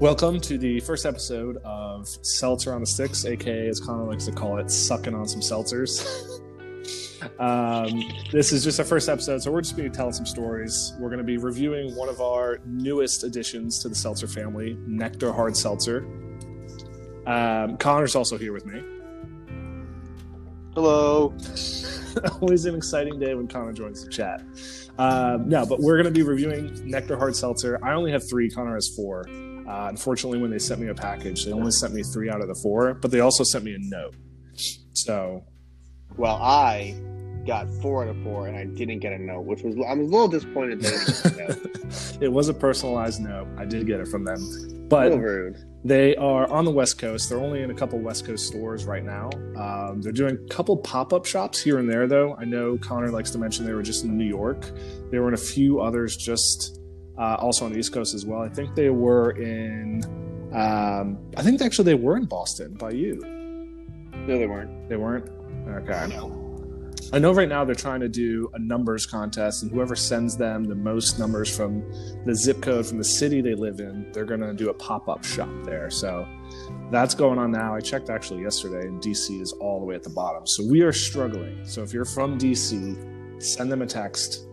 Welcome to the first episode of Seltzer on the Sticks, aka as Connor likes to call it, sucking on some seltzers. um, this is just our first episode, so we're just going to tell some stories. We're going to be reviewing one of our newest additions to the seltzer family, Nectar Hard Seltzer. Um, Connor's also here with me. Hello. Always an exciting day when Connor joins the chat. Um, no, but we're going to be reviewing Nectar Hard Seltzer. I only have three. Connor has four. Uh, unfortunately, when they sent me a package, they only sent me three out of the four, but they also sent me a note. So, Well, I got four out of four, and I didn't get a note, which was I was a little disappointed. That I didn't get a note. it was a personalized note. I did get it from them, but rude. they are on the West Coast. They're only in a couple West Coast stores right now. Um, they're doing a couple pop up shops here and there, though. I know Connor likes to mention they were just in New York. They were in a few others just uh, also on the East Coast as well. I think they were in. Um, I think actually they were in Boston by you. No, they weren't. They weren't. Okay. No. I know right now they're trying to do a numbers contest, and whoever sends them the most numbers from the zip code from the city they live in, they're going to do a pop up shop there. So that's going on now. I checked actually yesterday, and DC is all the way at the bottom. So we are struggling. So if you're from DC, send them a text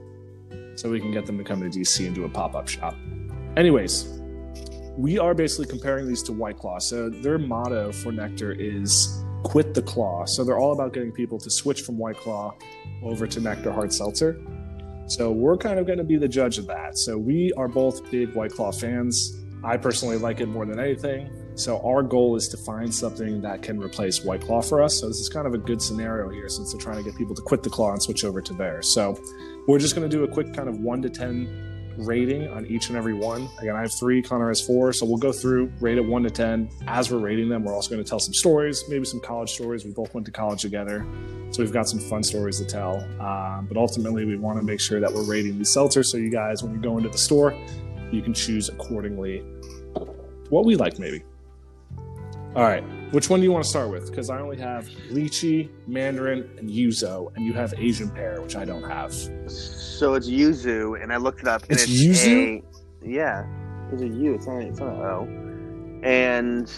so we can get them to come to DC and do a pop up shop. Anyways, we are basically comparing these to White Claw. So their motto for Nectar is quit the claw. So they're all about getting people to switch from White Claw over to Nectar Hard Seltzer. So we're kind of going to be the judge of that. So we are both big White Claw fans. I personally like it more than anything. So our goal is to find something that can replace White Claw for us. So this is kind of a good scenario here since they're trying to get people to quit the claw and switch over to theirs. So we're just going to do a quick kind of one to 10 rating on each and every one. Again, I have three, Connor has four. So we'll go through, rate it one to 10. As we're rating them, we're also going to tell some stories, maybe some college stories. We both went to college together. So we've got some fun stories to tell. Um, but ultimately, we want to make sure that we're rating these seltzers. So you guys, when you go into the store, you can choose accordingly what we like, maybe. All right. Which one do you want to start with? Because I only have lychee, mandarin, and yuzu, and you have Asian pear, which I don't have. So it's yuzu, and I looked it up. And It's it's, yuzu? A, yeah, it's a U. It's not. It's not an O. And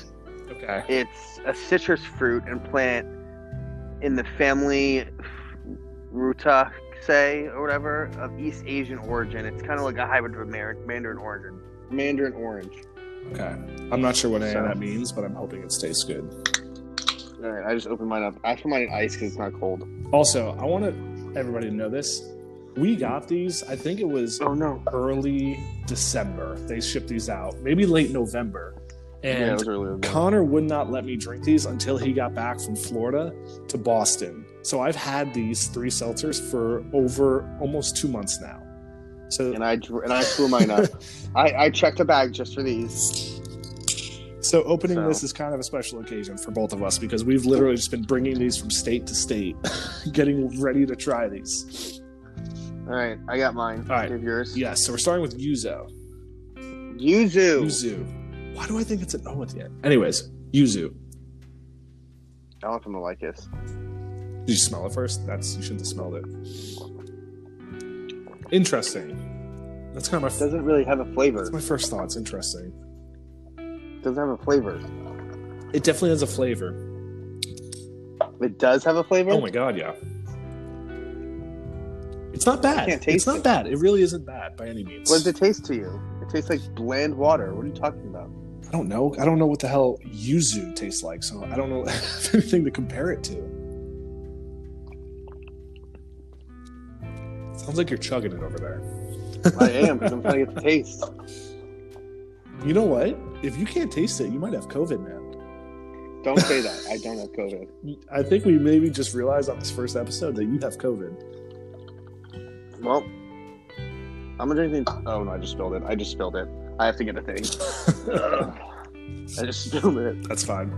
Okay. it's a citrus fruit and plant in the family Rutaceae or whatever of East Asian origin. It's kind of like a hybrid of Mandarin origin. Mandarin orange. Okay. I'm not sure what any of So- that means, but I'm hoping it tastes good. All right, I just opened mine up. I put mine in ice because it's not cold. Also, I want everybody to know this. We got these, I think it was Oh no! early December. They shipped these out, maybe late November. And really Connor would not let me drink these until he got back from Florida to Boston. So I've had these three seltzers for over almost two months now. So, and I and I threw mine up. I, I checked a bag just for these. so opening So- this is kind of a special occasion for both of us because we've literally just been bringing these from state to state, getting ready to try these. All right, I got mine. All right. You yours. Yes, so we're starting with Yuzu. Yuzu. Yuzu. Why do I think it's an O at the end? Anyways, Yuzu. I want them to like this. Did you smell it first? That's you shouldn't have smelled it. Interesting. That's kind of my, Doesn't really have a flavor. that's my first thoughts. Interesting. Doesn't have a flavor. It definitely has a flavor. It does have a flavor. Oh my god, yeah. It's not bad. can't taste It's not it. bad. It really isn't bad by any means. What does it taste to you? It tastes like bland water. What are you talking about? I don't know. I don't know what the hell yuzu tastes like, so I don't know anything to compare it to. Sounds like you're chugging it over there. I am because I'm trying to get the taste. You know what? If you can't taste it, you might have COVID, man. Don't say that. I don't have COVID. I think we maybe just realized on this first episode that you have COVID. Well, I'm gonna drink the. Oh no, I just spilled it. I just spilled it. I have to get a thing. I just spilled it. That's fine.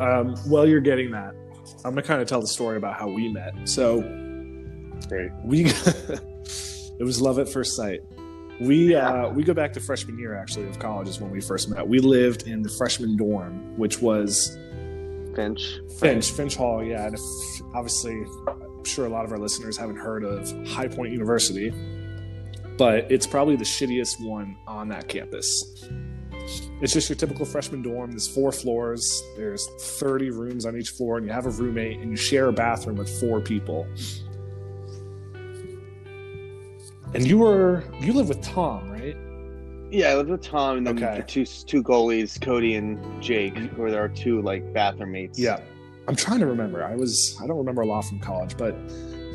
Um, while you're getting that, I'm gonna kind of tell the story about how we met. So Great. we, it was love at first sight. We uh, we go back to freshman year actually of college is when we first met. We lived in the freshman dorm, which was Finch. Finch, Finch Hall, yeah. And if, obviously, I'm sure a lot of our listeners haven't heard of High Point University, but it's probably the shittiest one on that campus. It's just your typical freshman dorm. There's four floors. There's 30 rooms on each floor, and you have a roommate, and you share a bathroom with four people. And you were you live with Tom, right? Yeah, I lived with Tom and then Okay. the two two goalies, Cody and Jake, mm-hmm. who are our two like bathroom mates. Yeah. I'm trying to remember. I was I don't remember a lot from college, but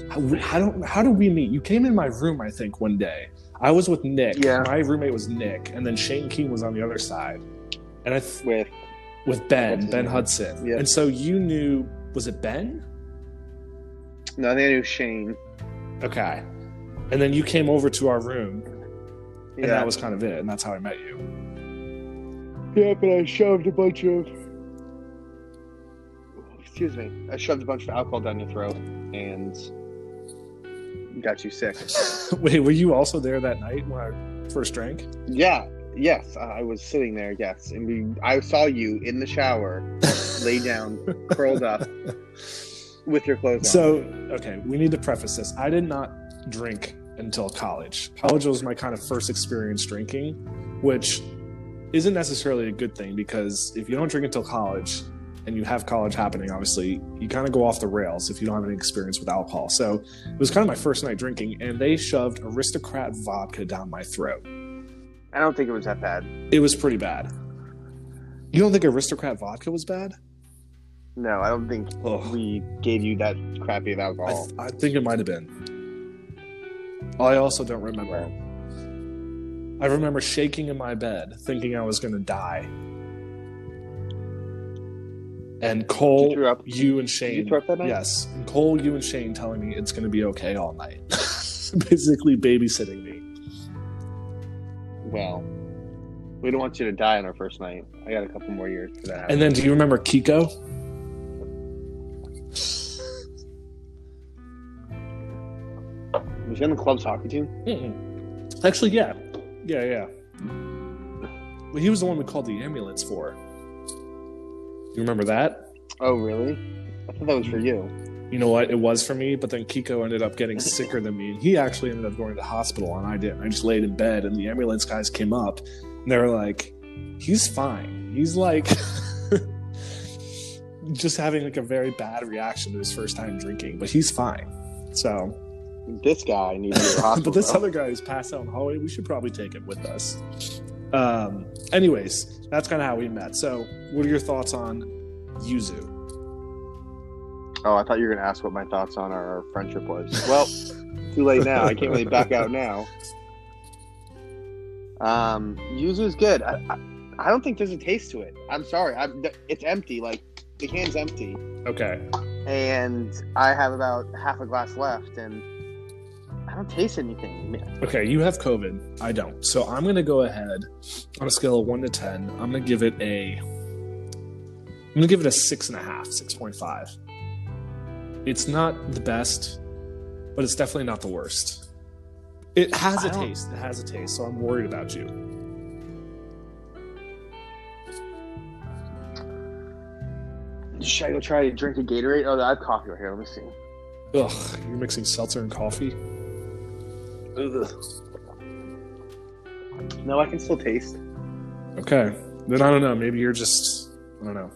how, how don't how did we meet? You came in my room, I think, one day. I was with Nick. Yeah. My roommate was Nick, and then Shane King was on the other side, and I th- with with Ben Ben? Hudson. Yeah. And so you knew was it Ben? no, I think I knew Shane. Okay. And then you came over to our room, and Yeah, that was kind of it, and that's how I met you. yeah, but I shoved a bunch of. Excuse me. I shoved a bunch of alcohol down your throat and got you sick. Wait, were you also there that night when I first drank? Yeah. Yes, uh, I was sitting there. Yes, and we. I saw you in the shower, lay down, curled up, with your clothes on. So, okay, we need to preface this. I did not drink until college. College was my kind of first experience drinking, which isn't necessarily a good thing because if you don't drink until college and you have college happening, obviously, you kind of go off the rails if you don't have any experience with alcohol. So, it was kind of my first night drinking, and they shoved aristocrat vodka down my throat. I don't think it was that bad. It was pretty bad. You don't think aristocrat vodka was bad? No, I don't think Ugh. we gave you that crappy of I, alcohol. th- I think it might have been. I also don't remember. I remember shaking in my bed, thinking I was going to die. And Cole, you you and Shane, you that night? yes, and Cole, you and Shane telling me it's going to be okay all night, basically babysitting me. Well, we don't want you to die on our first night. I got a couple more years for that. And then, do you remember Kiko? Was he on the club's hockey team? Mm-mm. Actually, yeah, yeah, yeah. Well, he was the one we called the ambulance for. You remember that? Oh, really? I thought that was for you. you know what? It was for me, but then Kiko ended up getting sicker than me. And he actually ended up going to the hospital, and I didn't. I just laid in bed, and the ambulance guys came up, and they were like, he's fine. He's like, just having like a very bad reaction to his first time drinking, but he's fine. So, This guy needs to go hospital. but this other guy who's passed out in the hallway, we should probably take him with us. Um, anyways, that's kind of how we met. So, what are your thoughts on Yuzu? Oh, I thought you were going to ask what my thoughts on our, friendship was. Well, too late now. I can't really back out now. Um, Yuzu's good. I, I, I don't think there's a taste to it. I'm sorry. I, it's empty. Like the can's empty, Okay. and I have about half a glass left, and don't taste anything. Okay, you have COVID. I don't. So I'm going to go ahead on a scale of 1 to 10. I'm going to give it a. I'm to give it a 6.5, 6.5. It's not the best, but it's definitely not the worst. It has a taste. It has a taste, so I'm worried about you. Should I go try to drink a Gatorade? Oh, I have coffee right here. Let me see. Ugh, you're mixing seltzer and coffee? No, I can still taste. Okay. Then I don't know. Maybe you're just. I don't know.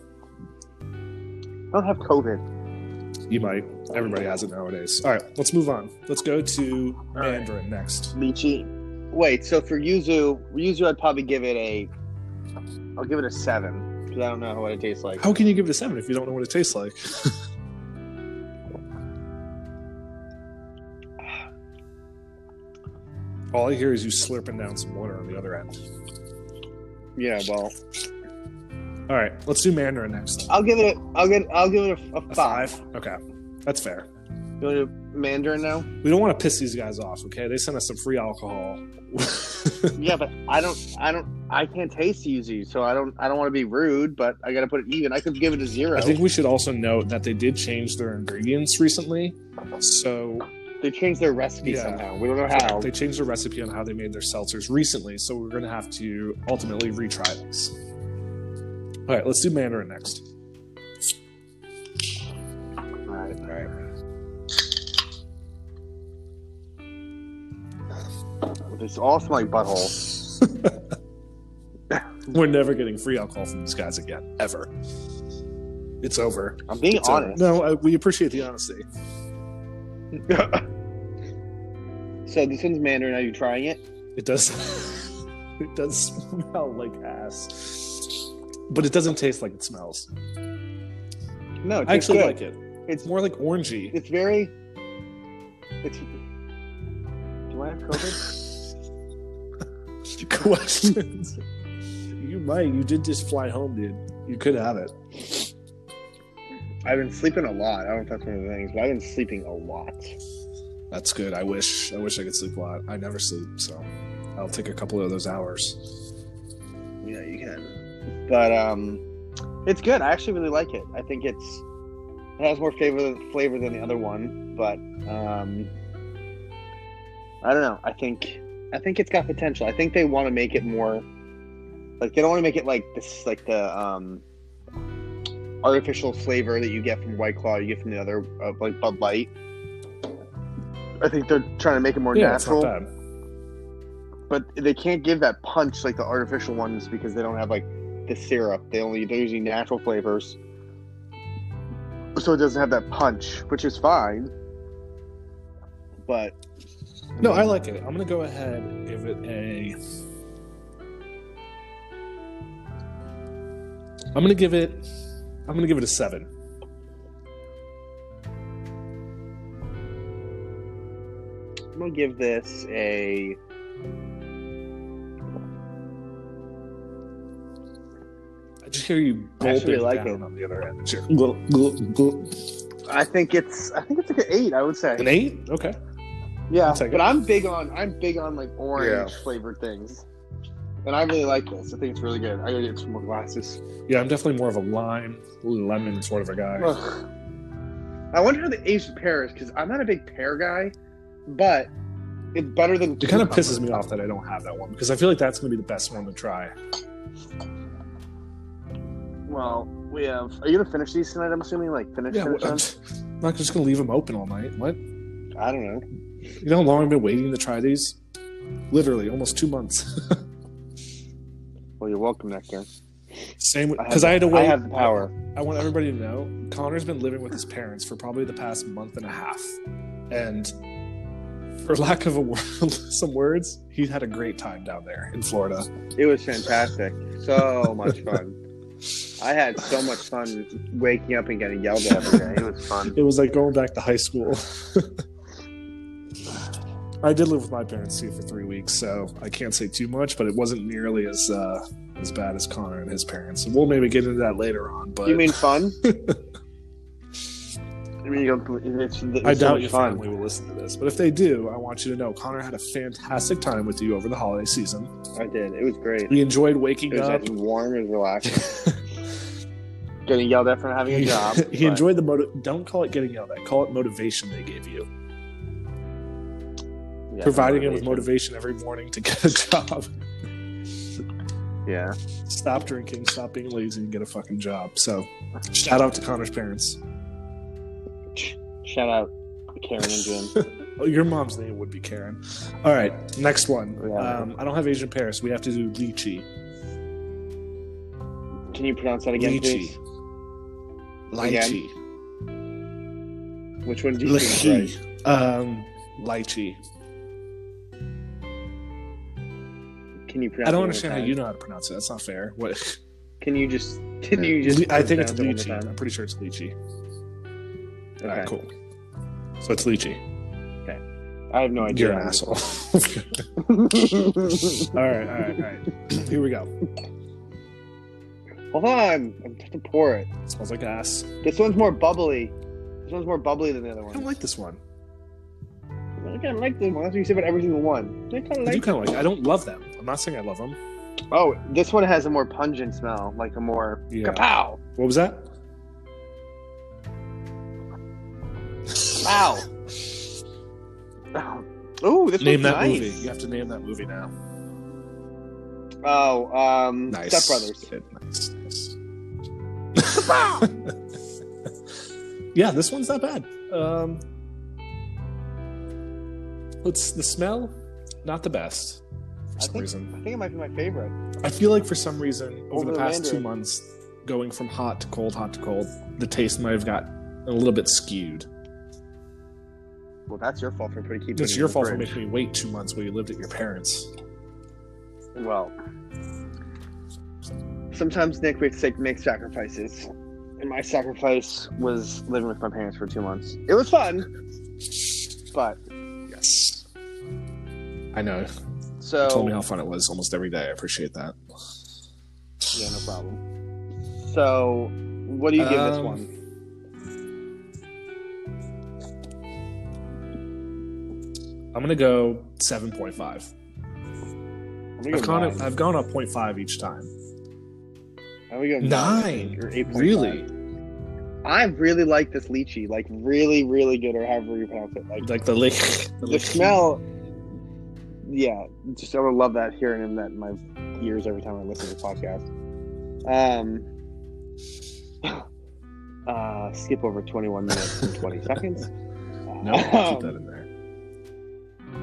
I don't have COVID. You might. Everybody has it nowadays. All right, let's move on. Let's go to All right. Mandarin next. Lychee. Wait, so for Yuzu, Yuzu, I'd probably give it a. I'll give it a seven because I don't know what it tastes like. How can you give it a seven if you don't know what it tastes like? All I hear is you slurping down some water on the other end. Yeah, well, All right, let's do Mandarin next. I'll give it. A, I'll get. I'll give it a, a A five. five? Okay, that's fair. You want to do Mandarin now? We don't want to piss these guys off, okay? They sent us some free alcohol. Yeah, but I don't. I don't. I can't taste Yuzu, so I don't. I don't want to be rude, but I got to put it even. I could give it a zero. I think we should also note that they did change their ingredients recently. So they changed their recipe Yeah. somehow. We don't know how. they changed the recipe on how they made their seltzers recently. So we're going to have to ultimately retry these. All right, let's do Mandarin next. All right. All right. This all smell like butthole. We're never getting free alcohol from these guys again, ever. It's over. I'm being It's over. honest. No, I, we appreciate the honesty. so this one's Mandarin. Are you trying it? It does. it does smell like ass, but it doesn't taste like it smells. No, it I actually good. like it. It's more like orangey. it's very. It's. Do I have COVID? Questions. you might. You did just fly home, dude. You could have it. I've been sleeping a lot. I don't know if that's one of the things, but I've been sleeping a lot. That's good. I wish. I wish I could sleep a lot. I never sleep, so I'll take a couple of those hours. Yeah, you can. But um, it's good. I actually really like it. I think it's it has more flavor flavor than the other one, but um, I don't know. I think I think it's got potential. I think they want to make it more like they don't want to make it like this like the um artificial flavor that you get from White Claw, you get from the other uh, like Bud Light. I think they're trying to make it more yeah, natural but they can't give that punch like the artificial ones because they don't have like the syrup. They only they're using natural flavors, so it doesn't have that punch, which is fine. But No, I like it. I'm gonna go ahead and give it a. I'm gonna give it. I'm gonna give it a seven. Gonna give this a. I just hear you I actually like down it. on the other end. Sure. Gulp, gulp, gulp. I think it's I think it's like an eight. I would say. An eight? Okay. Yeah, I'll take but it. I'm big on I'm big on like orange Yeah. flavored things, and I really like this. I think it's really good. I gotta get some more glasses. Yeah, I'm definitely more of a lime, lemon sort of a guy. Ugh. I wonder how the Asian pear is because I'm not a big pear guy, but it's better than. It kind of pisses me off that I don't have that one because I feel like that's going to be the best one to try. Well, we have. Are you gonna finish these tonight? I'm assuming, like finish. Yeah, finish I'm them? not just going to leave them open all night. What? I don't know. You know how long I've been waiting to try these? Literally, almost two months. Well, you're welcome, Nectar. Same because the- I had to wait. I have the power. I want everybody to know Connor's been living with his parents for probably the past month and a half, and for lack of a word, some words, he had a great time down there in Florida. It was fantastic. So much fun. I had so much fun waking up and getting yelled at every day. It was fun. It was like going back to high school. I did live with my parents too for three weeks, so I can't say too much, but it wasn't nearly as uh, as bad as Connor and his parents. we'll maybe get into that later on. But You mean fun? I mean, you don't, it's, it's I so doubt your fun. family will listen to this, but if they do, I want you to know Connor had a fantastic time with you over the holiday season. I did. It was great. We enjoyed It waking was up. warm and relaxing. Getting yelled at for having a job. he but- enjoyed the motive. Don't call it getting yelled at. Call it motivation they gave you. yeah, Providing him with motivation every morning to get a job. Yeah. stop drinking, stop being lazy, and get a fucking job. So, shout out to Connor's parents. Shout out to Karen and Jim. Oh, your mom's name would be Karen. All right, next one. Yeah. Um, I don't have Asian Paris. We have to do lychee. Can you pronounce that again, Lychee. please? Lychee. Which one do you Lychee. Um, lychee. Can you pronounce I don't understand how you know how to pronounce it. That's not fair. What? Can you just can you just I think it's pronounce it one more lychee. I'm pretty sure it's lychee. Okay. right, cool. So it's lychee. Okay. I have no idea. You're an asshole. all right, all right, all right. Here we go. Hold on. I'm just to pour it. smells like ass. This one's more bubbly. This one's more bubbly than the other one. I don't like this one. I kind of like this one. That's what you say about every single one. I kind of I do like. kind of like. I don't love them. I'm not saying I love them. Oh, this one has a more pungent smell, like a more Yeah. kapow. What was that? Wow. Oh, this Name one's that nice. movie. You have to name that movie now. Oh, um, Nice. Step Brothers. Good, Nice. nice. yeah, this one's not bad. Um, it's the smell, not the best. for some think, reason. I think it might be my favorite. I feel like for some reason over Over the the past two months, going from hot to cold, hot to cold, the taste might have got a little bit skewed. Well, that's your fault for putting keeping. It's your fault for making me wait two months while you lived at your parents. Well, sometimes Nick we have to make sacrifices, and my sacrifice was living with my parents for two months. It was fun, but Yes. I know. so You told me how fun it was almost every day. I appreciate that. yeah, no problem. So, what do you give this Um, one? I'm gonna go seven point five. I'm gonna I've gone nine. up, I've gone up 0.5 each time. I'm go Nine. or eight. Really? I really like this lychee, like really, really good, or however you pronounce it. Like Like the lick. The, the smell. Yeah, just I would love that hearing in that in my ears every time I listen to the podcast. Um, uh, skip over twenty-one minutes and twenty seconds. No, keep Um, that in there.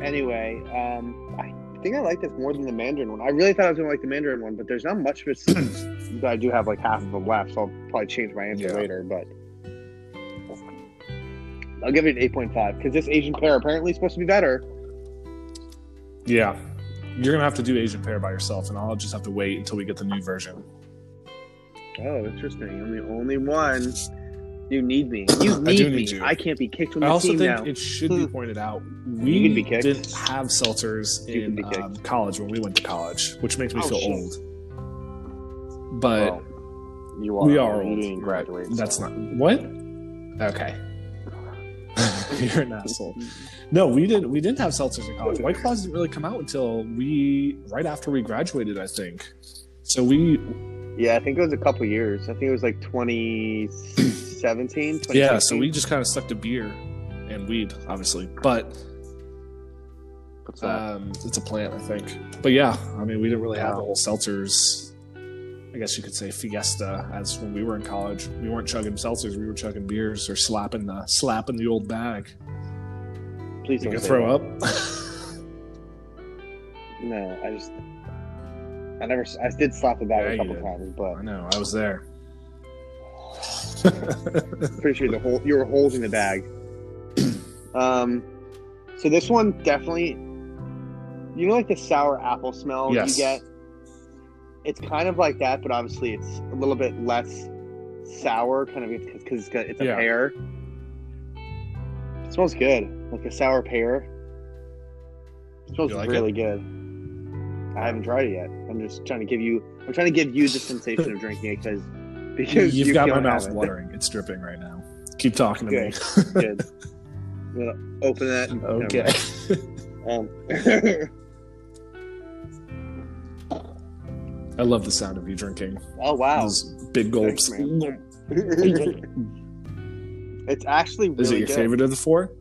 Anyway, um, I think I like this more than the Mandarin one. I really thought I was gonna like the Mandarin one, but there's not much of it. I do have like half of them left, so I'll probably change my answer Yeah. later. But I'll give it an eight point five because this Asian pear apparently is supposed to be better. Yeah. You're gonna have to do Asian pear by yourself, and I'll just have to wait until we get the new version. Oh, interesting. I'm the only one. You need me. You I need me. you. I can't be kicked from the I the also team think now. it should be pointed out we You can be kicked. didn't have seltzers You in um, college when we went to college, which makes me Oh, feel shit. old. But Well, you are. we are You old. didn't graduate. That's so. not what. Okay, you're an asshole. No, we didn't. We didn't have seltzers in college. White Claws didn't really come out until we right after we graduated, I think. So we, Yeah, I think it was a couple years. I think it was like 2017. yeah. So we just kind of stuck to beer and weed, obviously. But What's that? um, it's a plant, I think. But yeah, I mean, we didn't really have the Wow. whole seltzers. I guess you could say fiesta as when we were in college. We weren't chugging seltzers; we were chugging beers or slapping the slapping the old bag. Please You don't can say throw that. up. No, I just. I never. I did slap the bag Yeah, a couple times, I but know. I was there. pretty sure the whole you were holding the bag. Um, so this one definitely, you know, like the sour apple smell Yes. you get. It's kind of like that, but obviously it's a little bit less sour, kind of because it's, got- it's a Yeah. pear. It smells good, like a sour pear. It smells like really good. I haven't tried it yet. I'm just trying to give you. I'm trying to give you the sensation of drinking it because because You've you got my mouth it. watering. It's dripping right now. Keep talking to me. Good. I'm gonna open that. and- okay. Um, I love the sound of you drinking. oh wow! Those big gulps. Thanks, it's actually really Is it your good. favorite of the four?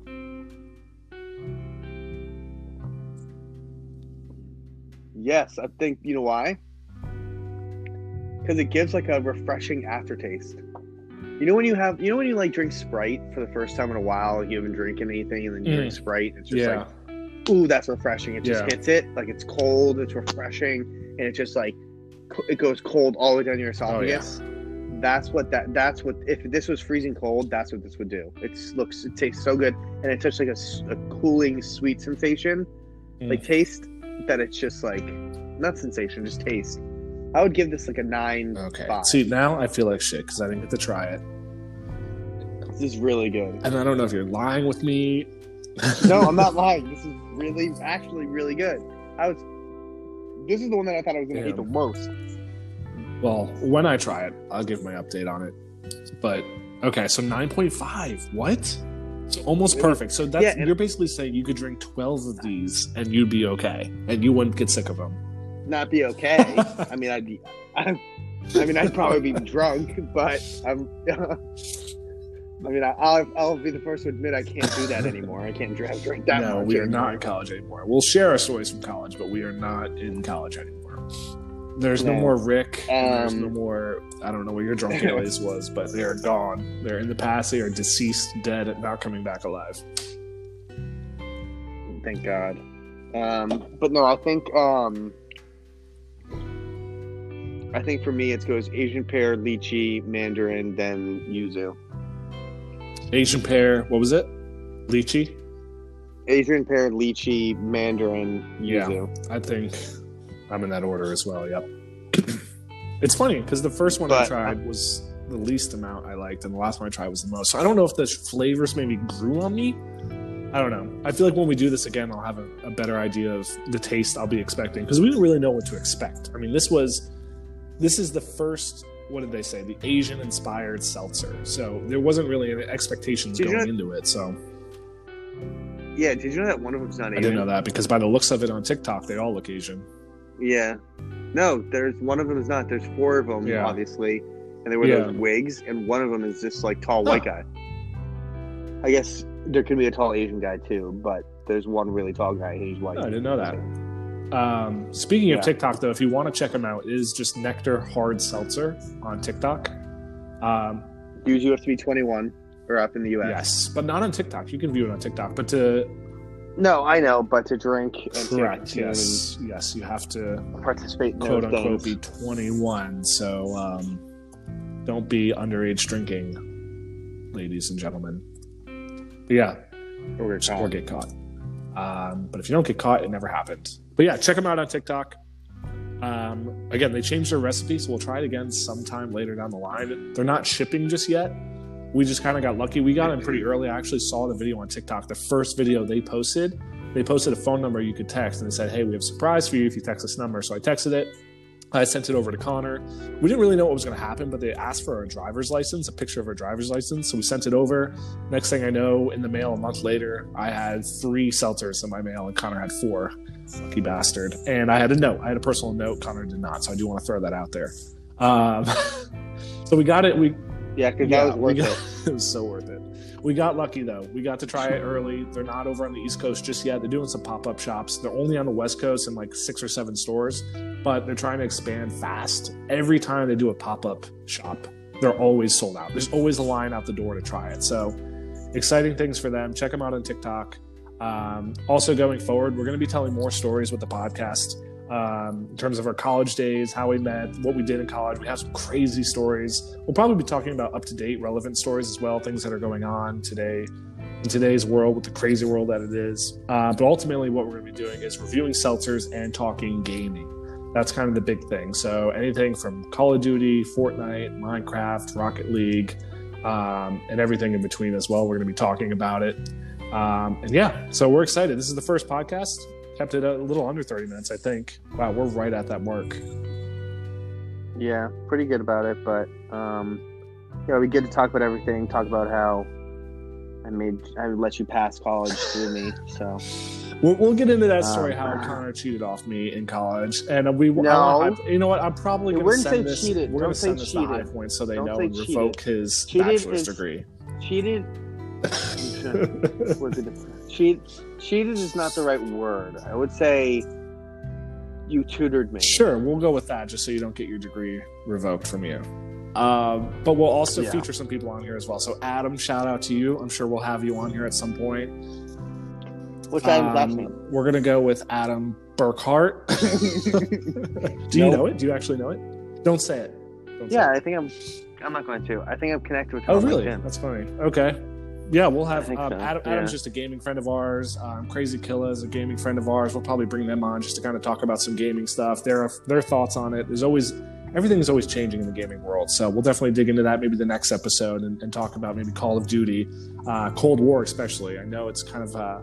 Yes, I think you know why. Because it gives like a refreshing aftertaste. You know when you have, you know when you like drink Sprite for the first time in a while, you haven't drinking anything, and then you drink Sprite. It's just Yeah. like, ooh, that's refreshing. It just Yeah. hits it like it's cold, it's refreshing, and it just like it goes cold all the way down your Oh, yeah. esophagus. That's what that. That's what. If this was freezing cold, that's what this would do. It looks. It tastes so good, and it's such like a cooling, sweet sensation, Mm. like taste that it's just like not sensation, just taste. I would give this like a nine. Okay. Five. See, now I feel like shit because I didn't get to try it. This is really good. And I don't know if you're lying with me. No, I'm not lying. This is really, actually, really good. I was. This is the one that I thought I was going to hate the most. Well, when I try it, I'll give my update on it. But okay, so 9.5. What? So almost perfect. So that's Yeah, you're basically saying you could drink 12 of these and you'd be okay and you wouldn't get sick of them. Not be okay. I mean, I'd be. I, I mean, I'd probably be drunk, but I'm. I mean, I, I'll, I'll be the first to admit I can't do that anymore. I can't drink, drink that no, much. we are anymore. not in college anymore. We'll share our stories from college, but we are not in college anymore. There's no, No. more Rick. and there's Um, no more. I don't know what your drunken ways was, but they are gone. They're in the past. They are deceased, dead, and not coming back alive. Thank God. Um, but no, I think um, I think for me it goes Asian pear, lychee, mandarin, then yuzu. Asian pear. What was it? Lychee. Asian pear, lychee, mandarin, Yeah. yuzu. I think I'm in that order as well. Yep. it's funny because the first one I tried was the least amount I liked, and the last one I tried was the most. So I don't know if the flavors maybe grew on me. I don't know. I feel like when we do this again, I'll have a, a better idea of the taste I'll be expecting because we didn't really know what to expect. I mean, this was this is the first. What did they say? The Asian inspired seltzer. So there wasn't really any expectations Did going into it. So Yeah, did you know that one of them's not Asian? I didn't know that because by the looks of it on TikTok, they all look Asian. Yeah. No, there's one of them is not. There's four of them, Yeah. obviously, and they wear Yeah. those wigs, and one of them is just like tall Huh. white guy. I guess there could be a tall Asian guy too, but there's one really tall guy and he's white. Oh, I didn't know that. Um, speaking of Yeah. TikTok, though, if you want to check them out, it is just Nectar Hard Seltzer on TikTok. Um, Use you have to be 21 or up in the U.S. yes, but not on TikTok. You can view it on TikTok, but to No, I know, but to drink and correct, to yes, yes, you have to participate in quote those unquote things. be 21. So um, don't be underage drinking, ladies and gentlemen. But yeah, Or or caught. get caught. Um, but if you don't get caught, it never happened. But yeah, check them out on TikTok. Um, again, they changed their recipe, so we'll try it again sometime later down the line. They're not shipping just yet. We just kind of got lucky. We got in pretty early. I actually saw the video on TikTok. The first video they posted, they posted a phone number you could text, and they said, "Hey, we have a surprise for you if you text this number." So I texted it. I sent it over to Connor. We didn't really know what was going to happen, but they asked for our driver's license, a picture of our driver's license. So we sent it over. Next thing I know, in the mail a month later, I had three seltzers in my mail, and Connor had four. Lucky bastard. And I had a note. I had a personal note. Connor did not. So I do want to throw that out there. Um, so we got it. We Yeah, because yeah, that was worth got, it. it was so worth it. We got lucky though. We got to try it early. They're not over on the East Coast just yet. They're doing some pop up shops. They're only on the West Coast in like six or seven stores, but they're trying to expand fast. Every time they do a pop up shop, they're always sold out. There's always a line out the door to try it. So exciting things for them. Check them out on TikTok. Um, also, going forward, we're going to be telling more stories with the podcast um, in terms of our college days, how we met, what we did in college. We have some crazy stories. We'll probably be talking about up to date, relevant stories as well, things that are going on today in today's world with the crazy world that it is. Uh, but ultimately, what we're going to be doing is reviewing seltzers and talking gaming. That's kind of the big thing. So anything from Call of Duty, Fortnite, Minecraft, Rocket League, um, and everything in between as well. We're going to be talking about it. Um, and yeah, so we're excited. This is the first podcast. Kept it a little under 30 minutes, I think. Wow, we're right at that mark. Yeah, pretty good about it, but um, you know, we get to talk about everything. Talk about how I made I let you pass college through me. So We'll, we'll get into that story Um, how Connor cheated off me in college, and we. No. I, I, you know what? I'm probably We going to send say this. cheated. We're going to send say this to High cheated. Point so they Don't know and cheated. revoke his Cheated bachelor's is- degree. cheated. was it cheat? Cheated is not the right word. I would say you tutored me. Sure, we'll go with that just so you don't get your degree revoked from you. Um, but we'll also Yeah. feature some people on here as well. So, Adam, shout out to you. I'm sure we'll have you on here at some point. What's Adam's last Um, name? We're going to go with Adam Burkhart. Do you Nope. know it? Do you actually know it? Don't say it. Don't say Yeah, it. I think I'm. I'm not going to. I think I'm connected with him. Oh, really? LinkedIn. That's funny. Okay. Yeah, we'll have um, so, Adam, yeah. Adam's just a gaming friend of ours. Um, Crazy Killa is a gaming friend of ours. We'll probably bring them on just to kind of talk about some gaming stuff. Their their thoughts on it. There's always everything is always changing in the gaming world. So we'll definitely dig into that maybe the next episode and, and talk about maybe Call of Duty, uh, Cold War especially. I know it's kind of uh,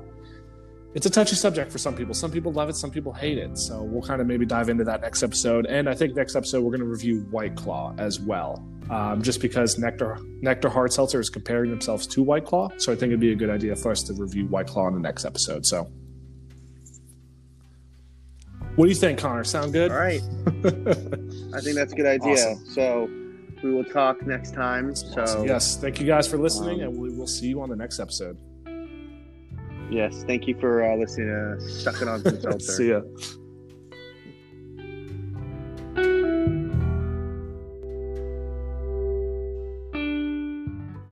it's a touchy subject for some people. Some people love it, some people hate it. So we'll kind of maybe dive into that next episode. And I think next episode we're going to review White Claw as well, um, just because Nectar Nectar Hard Seltzer is comparing themselves to White Claw. So I think it'd be a good idea for us to review White Claw in the next episode. So. What do you think, Connor? Sound good? All right. I think that's a good idea. Awesome. So we will talk next time. So Awesome. yes, thank you guys for listening, Um, and we will see you on the next episode. Yes, thank you for uh, listening to Sucking on Some Seltzer. see ya.